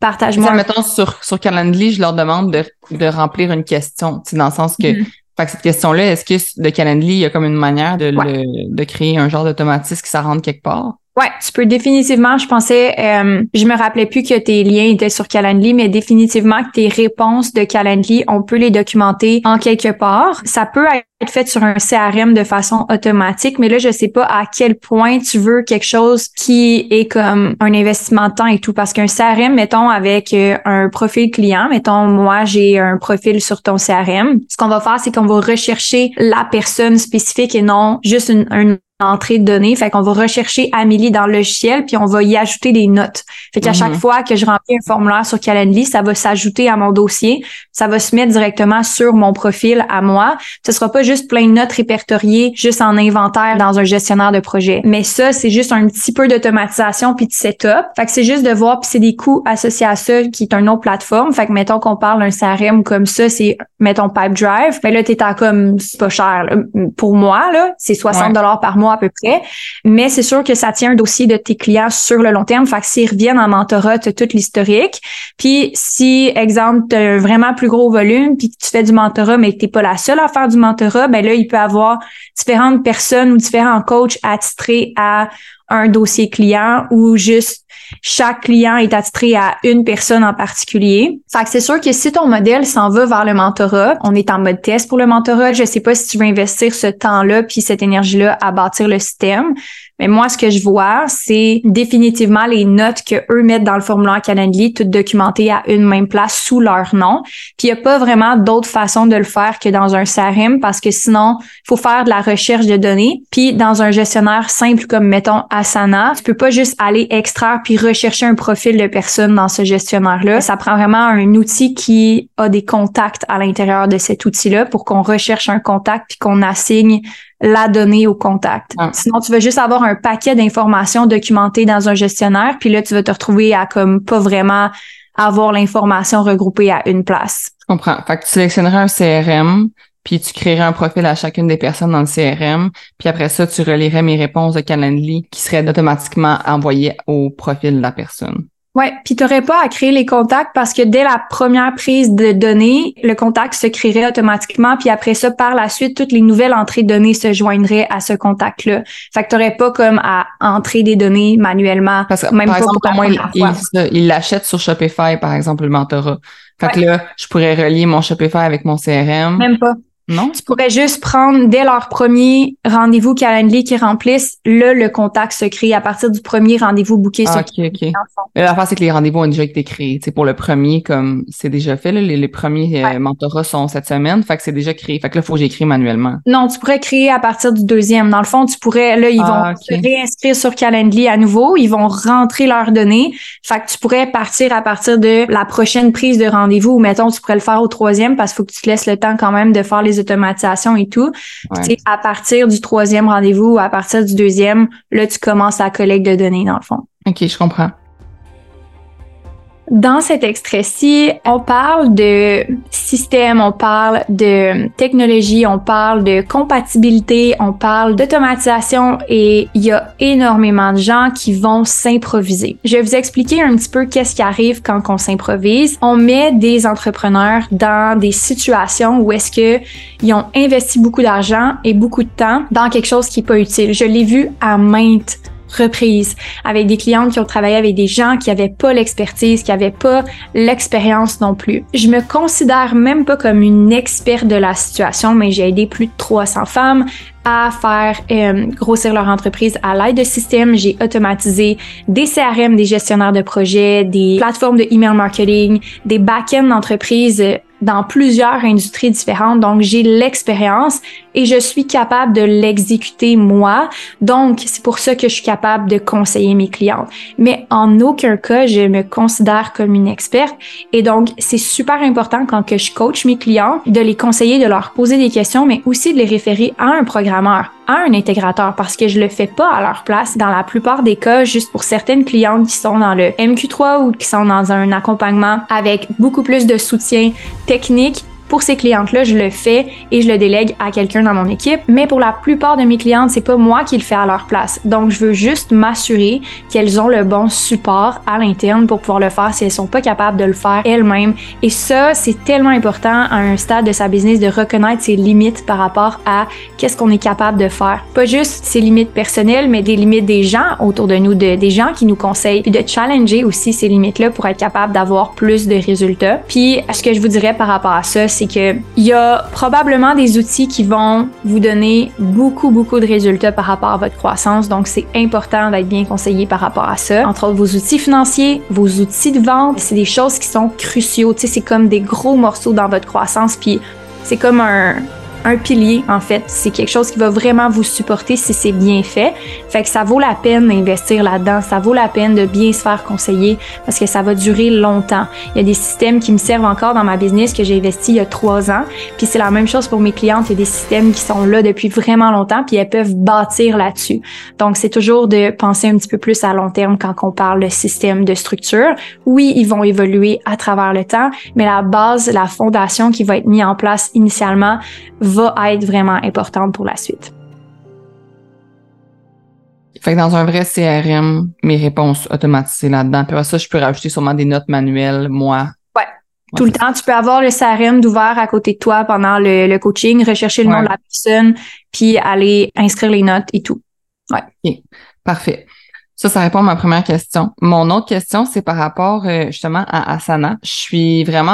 partage-moi. Mettons sur, sur Calendly, je leur demande de, de remplir une question. Dans le sens que, mm-hmm. fait que cette question-là, est-ce que de Calendly, il y a comme une manière de, le, de créer un genre d'automatisme qui s'arrête quelque part? Ouais, tu peux définitivement, je pensais, euh, je me rappelais plus que tes liens étaient sur Calendly, mais définitivement que tes réponses de Calendly, on peut les documenter en quelque part. Ça peut être fait sur un CRM de façon automatique, mais là, je sais pas à quel point tu veux quelque chose qui est comme un investissement de temps et tout, parce qu'un CRM, mettons, avec euh, un profil client, mettons, moi, j'ai un profil sur ton CRM, ce qu'on va faire, c'est qu'on va rechercher la personne spécifique et non juste une, une entrée de données. Fait qu'on va rechercher Amélie dans le logiciel, puis on va y ajouter des notes. Fait qu'à chaque mhm. fois que je remplis un formulaire sur Calendly, ça va s'ajouter à mon dossier. Ça va se mettre directement sur mon profil à moi. Ce sera pas juste plein de notes répertoriées juste en inventaire dans un gestionnaire de projet. Mais ça, c'est juste un petit peu d'automatisation puis de setup. Fait que c'est juste de voir, puis c'est des coûts associés à ça qui est une autre plateforme. Fait que mettons qu'on parle d'un CRM comme ça, c'est mettons Pipedrive. Mais là, t'es à comme c'est pas cher. Pour moi, là, c'est 60 dollars par mois à peu près. Mais c'est sûr que ça tient un dossier de tes clients sur le long terme. Fait que s'ils reviennent en mentorat, tu as tout l'historique. Puis si, exemple, tu as un vraiment plus gros volume, puis tu fais du mentorat, mais que tu pas la seule à faire du mentorat, ben là, il peut avoir différentes personnes ou différents coachs attitrés à un dossier client ou juste chaque client est attitré à une personne en particulier. Fait que c'est sûr que si ton modèle s'en va vers le mentorat, on est en mode test pour le mentorat. Je sais pas si tu veux investir ce temps-là puis cette énergie-là à bâtir le système. Mais moi, ce que je vois, c'est définitivement les notes que eux mettent dans le formulaire Calendly, toutes documentées à une même place sous leur nom. Puis il n'y a pas vraiment d'autre façon de le faire que dans un CRM parce que sinon, il faut faire de la recherche de données. Puis dans un gestionnaire simple comme mettons Asana, tu peux pas juste aller extraire puis rechercher un profil de personne dans ce gestionnaire-là. Ça prend vraiment un outil qui a des contacts à l'intérieur de cet outil-là pour qu'on recherche un contact puis qu'on assigne la donnée au contact. Ah. Sinon, tu vas juste avoir un paquet d'informations documentées dans un gestionnaire, puis là, tu vas te retrouver à comme pas vraiment avoir l'information regroupée à une place. Je comprends. Fait que tu sélectionnerais un CRM, puis tu créerais un profil à chacune des personnes dans le CRM, puis après ça, tu relirais mes réponses de Calendly qui seraient automatiquement envoyées au profil de la personne. Ouais, puis tu n'aurais pas à créer les contacts parce que dès la première prise de données, le contact se créerait automatiquement, puis après ça, par la suite, toutes les nouvelles entrées de données se joindraient à ce contact-là. Fait que tu n'aurais pas comme à entrer des données manuellement. Parce que, même par exemple, pour moi, il l'achète sur Shopify, par exemple, le mentorat. Fait que là, je pourrais relier mon Shopify avec mon CRM. Même pas. Non? Tu pourrais juste prendre dès leur premier rendez-vous Calendly qu'ils remplissent, là, le contact se crée à partir du premier rendez-vous booké Ah, sur ok, ok. Mais L'affaire, c'est que les rendez-vous ont déjà été créés. Tu sais, pour le premier, comme c'est déjà fait, là, les, les premiers euh, mentorats sont cette semaine, fait que c'est déjà créé. Fait que là, il faut que j'écris manuellement. Non, tu pourrais créer à partir du deuxième. Dans le fond, tu pourrais, là, ils Ah, vont se réinscrire sur Calendly à nouveau. Ils vont rentrer leurs données. Fait que tu pourrais partir à partir de la prochaine prise de rendez-vous ou mettons, tu pourrais le faire au troisième parce qu'il faut que tu te laisses le temps quand même de faire les automatisations et tout. Ouais. à partir du troisième rendez-vous ou à partir du deuxième, là, tu commences la collecte de données dans le fond. Ok, je comprends. Dans cet extrait-ci, on parle de système, on parle de technologie, on parle de compatibilité, on parle d'automatisation et il y a énormément de gens qui vont s'improviser. Je vais vous expliquer un petit peu qu'est-ce qui arrive quand on s'improvise. On met des entrepreneurs dans des situations où est-ce que ils ont investi beaucoup d'argent et beaucoup de temps dans quelque chose qui est pas utile. Je l'ai vu à maintes reprises avec des clientes qui ont travaillé avec des gens qui avaient pas l'expertise, qui avaient pas l'expérience non plus. Je me considère même pas comme une experte de la situation, mais j'ai aidé plus de 300 femmes à faire euh, grossir leur entreprise à l'aide de systèmes. J'ai automatisé des CRM, des gestionnaires de projets, des plateformes de email marketing, des back-ends d'entreprises euh, dans plusieurs industries différentes. Donc, j'ai l'expérience et je suis capable de l'exécuter moi. Donc, c'est pour ça que je suis capable de conseiller mes clientes. Mais en aucun cas, je me considère comme une experte. Et donc, c'est super important quand que je coach mes clients de les conseiller, de leur poser des questions, mais aussi de les référer à un programmeur, à un intégrateur, parce que je le fais pas à leur place dans la plupart des cas, juste pour certaines clientes qui sont dans le MQ3 ou qui sont dans un accompagnement avec beaucoup plus de soutien technique pour ces clientes-là, je le fais et je le délègue à quelqu'un dans mon équipe. Mais pour la plupart de mes clientes, c'est pas moi qui le fais à leur place. Donc, je veux juste m'assurer qu'elles ont le bon support à l'interne pour pouvoir le faire si elles sont pas capables de le faire elles-mêmes. Et ça, c'est tellement important à un stade de sa business de reconnaître ses limites par rapport à qu'est-ce qu'on est capable de faire. Pas juste ses limites personnelles, mais des limites des gens autour de nous, de, des gens qui nous conseillent, puis de challenger aussi ces limites-là pour être capable d'avoir plus de résultats. Puis, ce que je vous dirais par rapport à ça, c'est que il y a probablement des outils qui vont vous donner beaucoup, beaucoup de résultats par rapport à votre croissance. Donc, c'est important d'être bien conseillé par rapport à ça. Entre autres, vos outils financiers, vos outils de vente, c'est des choses qui sont cruciaux. Tu sais, c'est comme des gros morceaux dans votre croissance. Puis, c'est comme un, un pilier, en fait. C'est quelque chose qui va vraiment vous supporter si c'est bien fait. Fait que ça vaut la peine d'investir là-dedans. Ça vaut la peine de bien se faire conseiller parce que ça va durer longtemps. Il y a des systèmes qui me servent encore dans ma business que j'ai investi il y a trois ans. Puis c'est la même chose pour mes clientes. Il y a des systèmes qui sont là depuis vraiment longtemps puis elles peuvent bâtir là-dessus. Donc c'est toujours de penser un petit peu plus à long terme quand on parle de système de structure. Oui, ils vont évoluer à travers le temps, mais la base, la fondation qui va être mise en place initialement va être vraiment importante pour la suite. Fait que dans un vrai CRM, mes réponses automatisées là-dedans. Puis après ça, je peux rajouter sûrement des notes manuelles, moi. Ouais. Ouais, Tout le temps, tu peux avoir le CRM d'ouvert à côté de toi pendant le, le coaching, rechercher le nom Ouais. de la personne, puis aller inscrire les notes et tout. Parfait. Ça, ça répond à ma première question. Mon autre question, c'est par rapport euh, justement à Asana. Je suis vraiment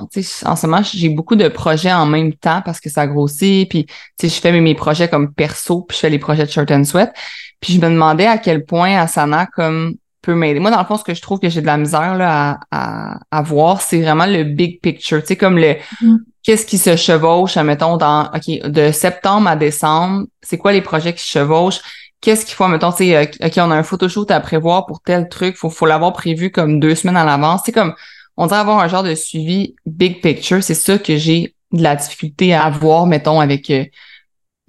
en, tu sais, en ce moment, j'ai beaucoup de projets en même temps parce que ça grossit. Puis, tu sais, je fais mes, mes projets comme perso, puis je fais les projets de Shirt and Sweat. Puis je me demandais à quel point Asana comme peut m'aider. Moi, dans le fond, ce que je trouve que j'ai de la misère là, à, à, à voir, c'est vraiment le big picture. Tu sais, comme le Mhm. qu'est-ce qui se chevauche, admettons, dans OK, de septembre à décembre, c'est quoi les projets qui se chevauchent? Qu'est-ce qu'il faut, mettons, tu sais, euh, OK, on a un photoshoot à prévoir pour tel truc, faut, faut l'avoir prévu comme deux semaines à l'avance. C'est comme, on dirait avoir un genre de suivi big picture. C'est ça que j'ai de la difficulté à avoir, mettons, avec euh,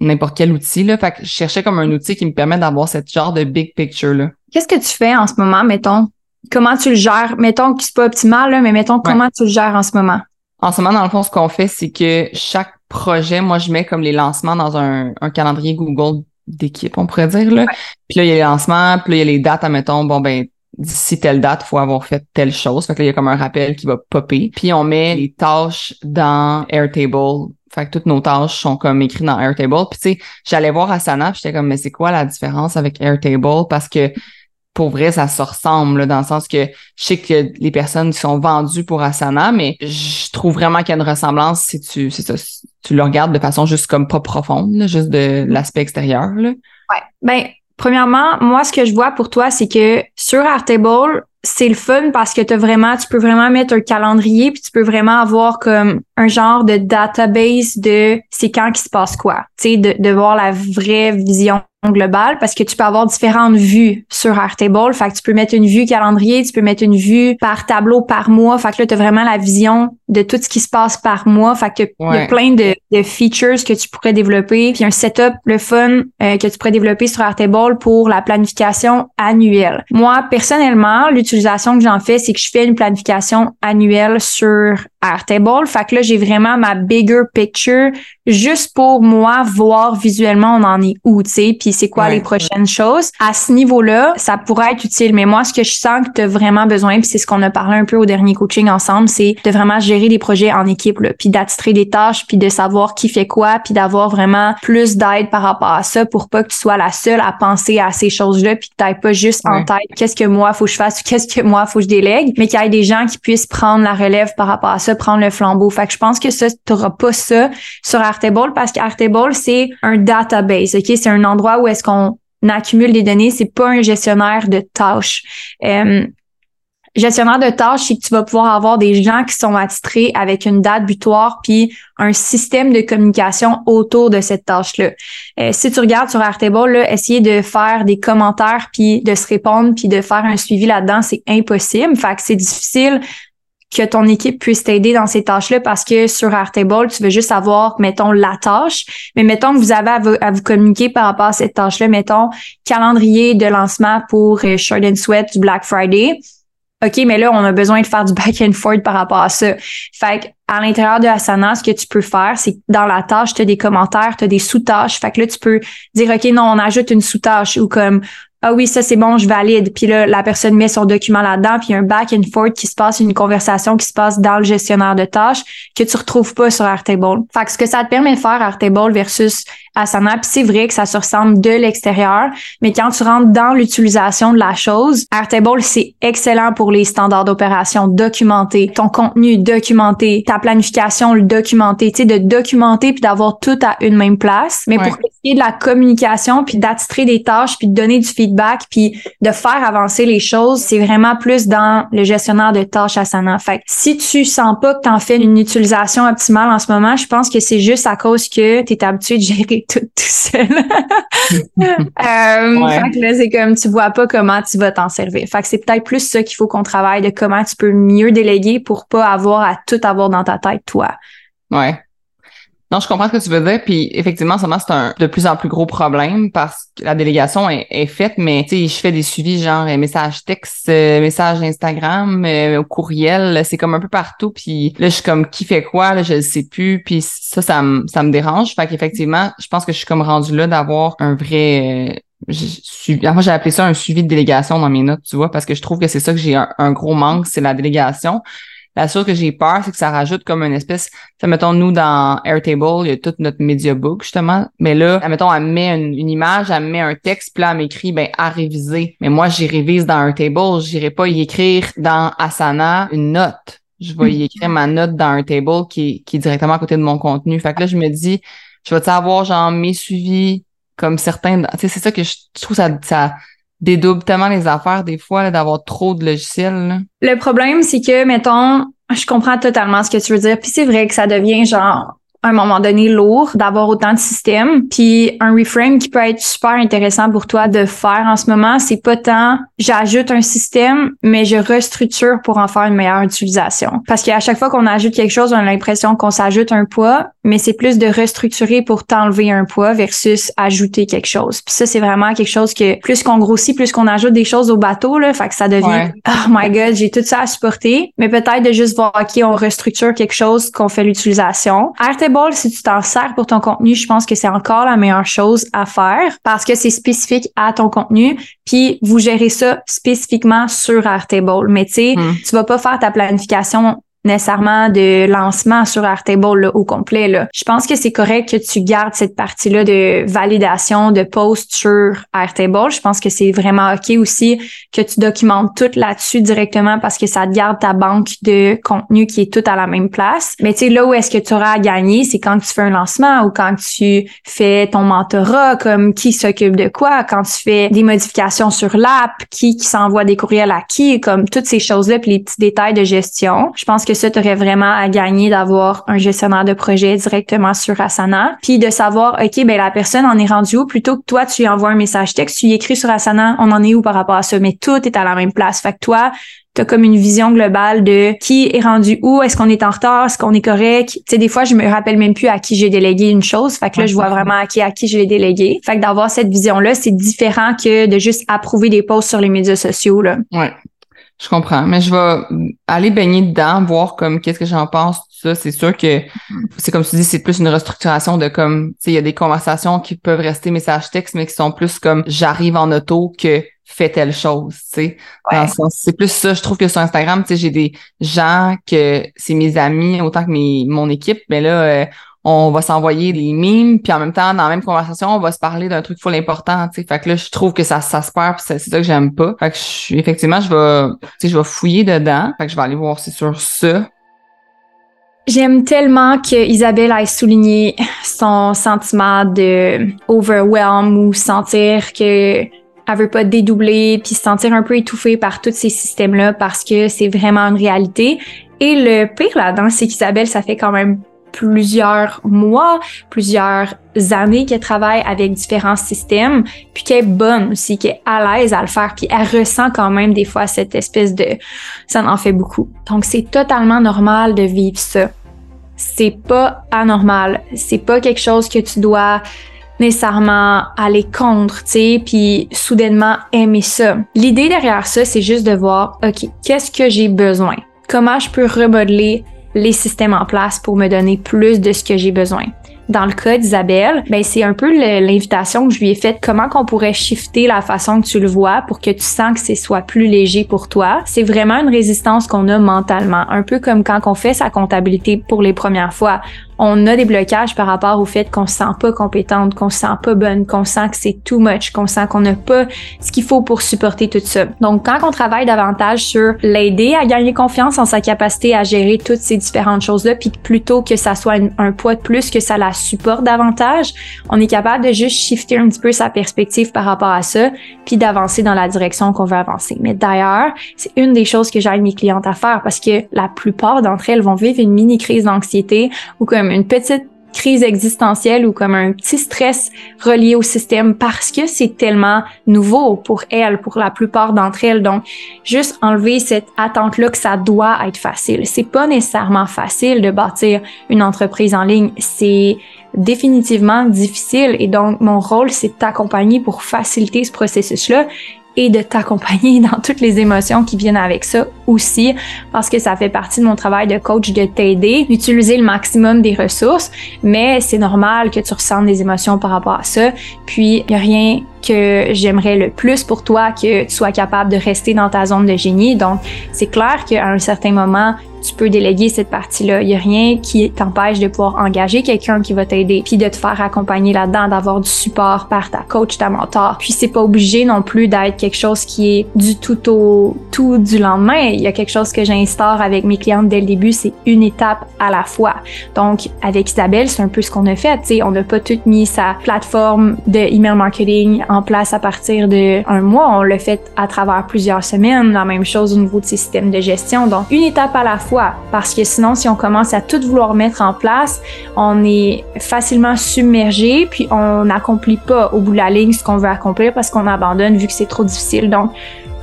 n'importe quel outil, là. Fait que je cherchais comme un outil qui me permet d'avoir cette genre de big picture, là. Qu'est-ce que tu fais en ce moment, mettons? Comment tu le gères? Mettons que c'est pas optimal, là, mais mettons comment tu le gères en ce moment? En ce moment, dans le fond, ce qu'on fait, c'est que chaque projet, moi, je mets comme les lancements dans un, un calendrier Google d'équipe, on pourrait dire, là. Puis là, il y a les lancements, puis là, il y a les dates, admettons, bon, ben, d'ici telle date, il faut avoir fait telle chose. Fait que là, il y a comme un rappel qui va popper. Puis on met les tâches dans Airtable. Fait que toutes nos tâches sont comme écrites dans Airtable. Puis tu sais, j'allais voir Asana, puis j'étais comme, mais c'est quoi la différence avec Airtable? Parce que pour vrai, ça se ressemble, dans le sens que je sais que les personnes sont vendues pour Asana, mais je trouve vraiment qu'il y a une ressemblance si tu, le regardes de façon juste comme pas profonde, juste de l'aspect extérieur. Là. Ouais. Ben, premièrement, moi, ce que je vois pour toi, c'est que sur Airtable, c'est le fun parce que as vraiment, tu peux vraiment mettre un calendrier puis tu peux vraiment avoir comme un genre de database de c'est quand qui se passe quoi. Tu sais, de voir la vraie vision globale parce que tu peux avoir différentes vues sur Airtable. Fait que tu peux mettre une vue calendrier, tu peux mettre une vue par tableau par mois. Fait que là, tu as vraiment la vision de tout ce qui se passe par mois. Fait que il y a plein de, de, features que tu pourrais développer. Puis un setup, le fun euh, que tu pourrais développer sur Airtable pour la planification annuelle. Moi, personnellement, l'utilisation que j'en fais, c'est que je fais une planification annuelle sur Airtable. Fait que là, j'ai vraiment ma bigger picture juste pour moi voir visuellement on en est où, tu sais, puis c'est quoi les prochaines choses. À ce niveau-là, ça pourrait être utile. Mais moi, ce que je sens que tu as vraiment besoin, puis c'est ce qu'on a parlé un peu au dernier coaching ensemble, c'est de vraiment gérer des projets en équipe, puis d'attitrer des tâches, puis de savoir qui fait quoi, puis d'avoir vraiment plus d'aide par rapport à ça pour pas que tu sois la seule à penser à ces choses-là, puis que tu pas juste en tête qu'est-ce que moi faut que je fasse, qu'est-ce que moi faut que je délègue, mais qu'il y ait des gens qui puissent prendre la relève par rapport à ça, prendre le flambeau. Fait que je pense que ça, tu pas ça sur Artable parce qu'Artable, c'est un database, OK? C'est un endroit où est-ce qu'on accumule des données, c'est pas un gestionnaire de tâches. Euh, gestionnaire de tâches, c'est que tu vas pouvoir avoir des gens qui sont attitrés avec une date butoir puis un système de communication autour de cette tâche-là. Euh, si tu regardes sur Airtable, là, essayer de faire des commentaires puis de se répondre puis de faire un suivi là-dedans, c'est impossible. Fait que c'est difficile que ton équipe puisse t'aider dans ces tâches-là parce que sur Airtable, tu veux juste avoir, mettons, la tâche. Mais mettons que vous avez à vous, communiquer par rapport à cette tâche-là, mettons, calendrier de lancement pour euh, Short and Sweat du Black Friday. OK, mais là, on a besoin de faire du back and forth par rapport à ça. Fait que à l'intérieur de Asana, ce que tu peux faire, c'est que dans la tâche, tu as des commentaires, tu as des sous-tâches. Fait que là, tu peux dire, OK, non, on ajoute une sous-tâche ou comme, ah oui, ça c'est bon, je valide. Puis là, la personne met son document là-dedans, puis un back and forth qui se passe, une conversation qui se passe dans le gestionnaire de tâches que tu retrouves pas sur Airtable. Fait que ce que ça te permet de faire Airtable versus Asana, puis c'est vrai que ça se ressemble de l'extérieur, mais quand tu rentres dans l'utilisation de la chose, Airtable, c'est excellent pour les standards d'opération documentés, ton contenu documenté, ta planification le documenter, tu sais, de documenter puis d'avoir tout à une même place. Mais pour essayer de la communication puis d'attitrer des tâches puis de donner du feedback puis de faire avancer les choses, c'est vraiment plus dans le gestionnaire de tâches Asana. Fait si tu sens pas que tu en fais une utilisation optimale en ce moment, je pense que c'est juste à cause que tu es habitué de gérer tout, tout seul. euh, Fait que là, c'est comme tu vois pas comment tu vas t'en servir. Fait que c'est peut-être plus ça qu'il faut qu'on travaille de comment tu peux mieux déléguer pour pas avoir à tout avoir dans ta tête, toi. Ouais. Non, je comprends ce que tu veux dire. Puis effectivement, c'est un de plus en plus gros problème parce que la délégation est, faite, mais tu sais, je fais des suivis genre euh, message texte, euh, message Instagram, euh, courriel, c'est comme un peu partout. Puis là, je suis comme qui fait quoi, là, je ne sais plus. Puis ça, ça me ça me dérange. Fait qu'effectivement, je pense que je suis comme rendu là d'avoir un vrai moi j'ai appelé ça un suivi de délégation dans mes notes, tu vois, parce que je trouve que c'est ça que j'ai un, gros manque, c'est la délégation. La chose que j'ai peur, c'est que ça rajoute comme une espèce, ça mettons nous dans Airtable, il y a tout notre media book justement, mais là, mettons elle met une, image, elle met un texte, puis là elle m'écrit ben à réviser. Mais moi j'y révise dans Airtable, j'irai pas y écrire dans Asana une note. Je vais y écrire ma note dans Airtable qui, qui est directement à côté de mon contenu. Fait que là je me dis, je vais avoir genre mes suivis comme certains, tu sais c'est ça que je, trouve ça ça dédouble tellement les affaires des fois d'avoir trop de logiciels. Le problème, c'est que, mettons, je comprends totalement ce que tu veux dire. Puis c'est vrai que ça devient genre à un moment donné lourd d'avoir autant de systèmes. Puis un reframe qui peut être super intéressant pour toi de faire en ce moment, c'est pas tant j'ajoute un système, mais je restructure pour en faire une meilleure utilisation. Parce qu'à chaque fois qu'on ajoute quelque chose, on a l'impression qu'on s'ajoute un poids, mais c'est plus de restructurer pour t'enlever un poids versus ajouter quelque chose. Puis ça, c'est vraiment quelque chose que plus qu'on grossit, plus qu'on ajoute des choses au bateau, là, fait que ça devient oh my god, j'ai tout ça à supporter. Mais peut-être de juste voir ok, on restructure quelque chose, qu'on fait l'utilisation si tu t'en sers pour ton contenu, je pense que c'est encore la meilleure chose à faire parce que c'est spécifique à ton contenu. Puis vous gérez ça spécifiquement sur Airtable. Mais tu sais, hmm. tu vas pas faire ta planification nécessairement de lancement sur Airtable au complet. Là. Je pense que c'est correct que tu gardes cette partie-là de validation de post sur Airtable. Je pense que c'est vraiment OK aussi que tu documentes tout là-dessus directement parce que ça te garde ta banque de contenu qui est tout à la même place. Mais tu sais, là où est-ce que tu auras à gagner, c'est quand tu fais un lancement ou quand tu fais ton mentorat, comme qui s'occupe de quoi, quand tu fais des modifications sur l'app, qui, qui s'envoie des courriels à qui, comme toutes ces choses-là, puis les petits détails de gestion. Je pense que ça, tu aurais vraiment à gagner d'avoir un gestionnaire de projet directement sur Asana, puis de savoir, OK, ben la personne en est rendue où, plutôt que toi, tu lui envoies un message texte, tu y écris sur Asana, on en est où par rapport à ça, mais tout est à la même place. Fait que toi, tu as comme une vision globale de qui est rendu où, est-ce qu'on est en retard, est-ce qu'on est correct? Tu sais, des fois, je me rappelle même plus à qui j'ai délégué une chose. Fait que là, je vois vraiment à qui, à qui je l'ai délégué. Fait que d'avoir cette vision-là, c'est différent que de juste approuver des posts sur les médias sociaux, là. Ouais. Je comprends, mais je vais aller baigner dedans, voir comme qu'est-ce que j'en pense, tout ça. C'est sûr que c'est comme tu dis, c'est plus une restructuration de comme, tu sais, il y a des conversations qui peuvent rester message texte, mais qui sont plus comme j'arrive en auto que fais telle chose, tu sais. C'est plus ça, je trouve que sur Instagram, tu sais, j'ai des gens que c'est mes amis autant que mes, mon équipe, mais là, euh, on va s'envoyer des mimes, puis en même temps, dans la même conversation, on va se parler d'un truc full important, tu sais. Fait que là, je trouve que ça, ça se perd, c'est ça que j'aime pas. Fait que je, effectivement, je vais, tu sais, je vais fouiller dedans. Fait que je vais aller voir, c'est sur ça. J'aime tellement que Isabelle ait souligné son sentiment de overwhelm ou sentir que elle veut pas dédoubler puis se sentir un peu étouffée par tous ces systèmes-là parce que c'est vraiment une réalité. Et le pire là-dedans, c'est qu'Isabelle, ça fait quand même plusieurs mois, plusieurs années qu'elle travaille avec différents systèmes, puis qu'elle est bonne aussi, qu'elle est à l'aise à le faire, puis elle ressent quand même des fois cette espèce de... Ça en fait beaucoup. Donc c'est totalement normal de vivre ça. C'est pas anormal. C'est pas quelque chose que tu dois nécessairement aller contre, tu sais, puis soudainement aimer ça. L'idée derrière ça, c'est juste de voir, OK, qu'est-ce que j'ai besoin? Comment je peux remodeler les systèmes en place pour me donner plus de ce que j'ai besoin. Dans le cas d'Isabelle, ben c'est un peu l'invitation que je lui ai faite. Comment qu'on pourrait shifter la façon que tu le vois pour que tu sens que ce soit plus léger pour toi? C'est vraiment une résistance qu'on a mentalement. Un peu comme quand on fait sa comptabilité pour les premières fois on a des blocages par rapport au fait qu'on se sent pas compétente, qu'on se sent pas bonne, qu'on sent que c'est too much, qu'on sent qu'on n'a pas ce qu'il faut pour supporter tout ça. Donc, quand on travaille davantage sur l'aider à gagner confiance en sa capacité à gérer toutes ces différentes choses-là, puis plutôt que ça soit un, poids de plus, que ça la supporte davantage, on est capable de juste shifter un petit peu sa perspective par rapport à ça, puis d'avancer dans la direction qu'on veut avancer. Mais d'ailleurs, c'est une des choses que j'aide mes clientes à faire parce que la plupart d'entre elles vont vivre une mini crise d'anxiété ou comme une petite crise existentielle ou comme un petit stress relié au système parce que c'est tellement nouveau pour elles, pour la plupart d'entre elles. Donc, juste enlever cette attente-là que ça doit être facile. C'est pas nécessairement facile de bâtir une entreprise en ligne. C'est définitivement difficile et donc mon rôle, c'est d'accompagner pour faciliter ce processus-là et de t'accompagner dans toutes les émotions qui viennent avec ça aussi, parce que ça fait partie de mon travail de coach de t'aider, d'utiliser le maximum des ressources, mais c'est normal que tu ressentes des émotions par rapport à ça. Puis, il a rien que j'aimerais le plus pour toi que tu sois capable de rester dans ta zone de génie. Donc, c'est clair qu'à un certain moment, tu peux déléguer cette partie-là. Il n'y a rien qui t'empêche de pouvoir engager quelqu'un qui va t'aider, puis de te faire accompagner là-dedans, d'avoir du support par ta coach, ta mentor. Puis c'est pas obligé non plus d'être quelque chose qui est du tout au tout du lendemain. Il y a quelque chose que j'instaure avec mes clientes dès le début, c'est une étape à la fois. Donc avec Isabelle, c'est un peu ce qu'on a fait. sais, on n'a pas tout mis sa plateforme de email marketing place à partir de un mois. On l'a fait à travers plusieurs semaines. La même chose au niveau de ses systèmes de gestion. Donc une étape à la fois parce que sinon, si on commence à tout vouloir mettre en place, on est facilement submergé, puis on n'accomplit pas au bout de la ligne ce qu'on veut accomplir parce qu'on abandonne vu que c'est trop difficile. Donc,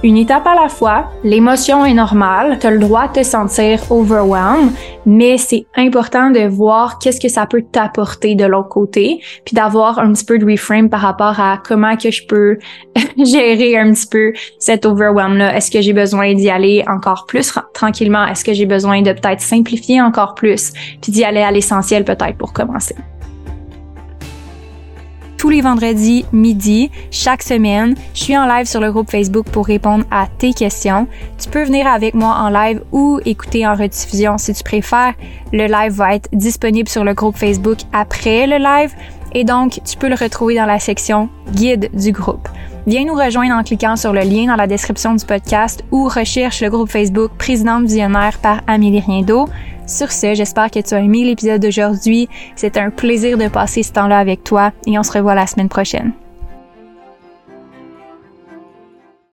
une étape à la fois. L'émotion est normale. Tu as le droit de te sentir overwhelmed, mais c'est important de voir qu'est-ce que ça peut t'apporter de l'autre côté, puis d'avoir un petit peu de reframe par rapport à comment que je peux gérer un petit peu cet overwhelm-là. Est-ce que j'ai besoin d'y aller encore plus tranquillement? Est-ce que j'ai besoin de peut-être simplifier encore plus, puis d'y aller à l'essentiel peut-être pour commencer? Tous les vendredis midi, chaque semaine. Je suis en live sur le groupe Facebook pour répondre à tes questions. Tu peux venir avec moi en live ou écouter en rediffusion si tu préfères. Le live va être disponible sur le groupe Facebook après le live et donc tu peux le retrouver dans la section guide du groupe. Viens nous rejoindre en cliquant sur le lien dans la description du podcast ou recherche le groupe Facebook Présidente Visionnaire par Amélie Riendo. Sur ce, j'espère que tu as aimé l'épisode d'aujourd'hui. C'est un plaisir de passer ce temps-là avec toi et on se revoit la semaine prochaine.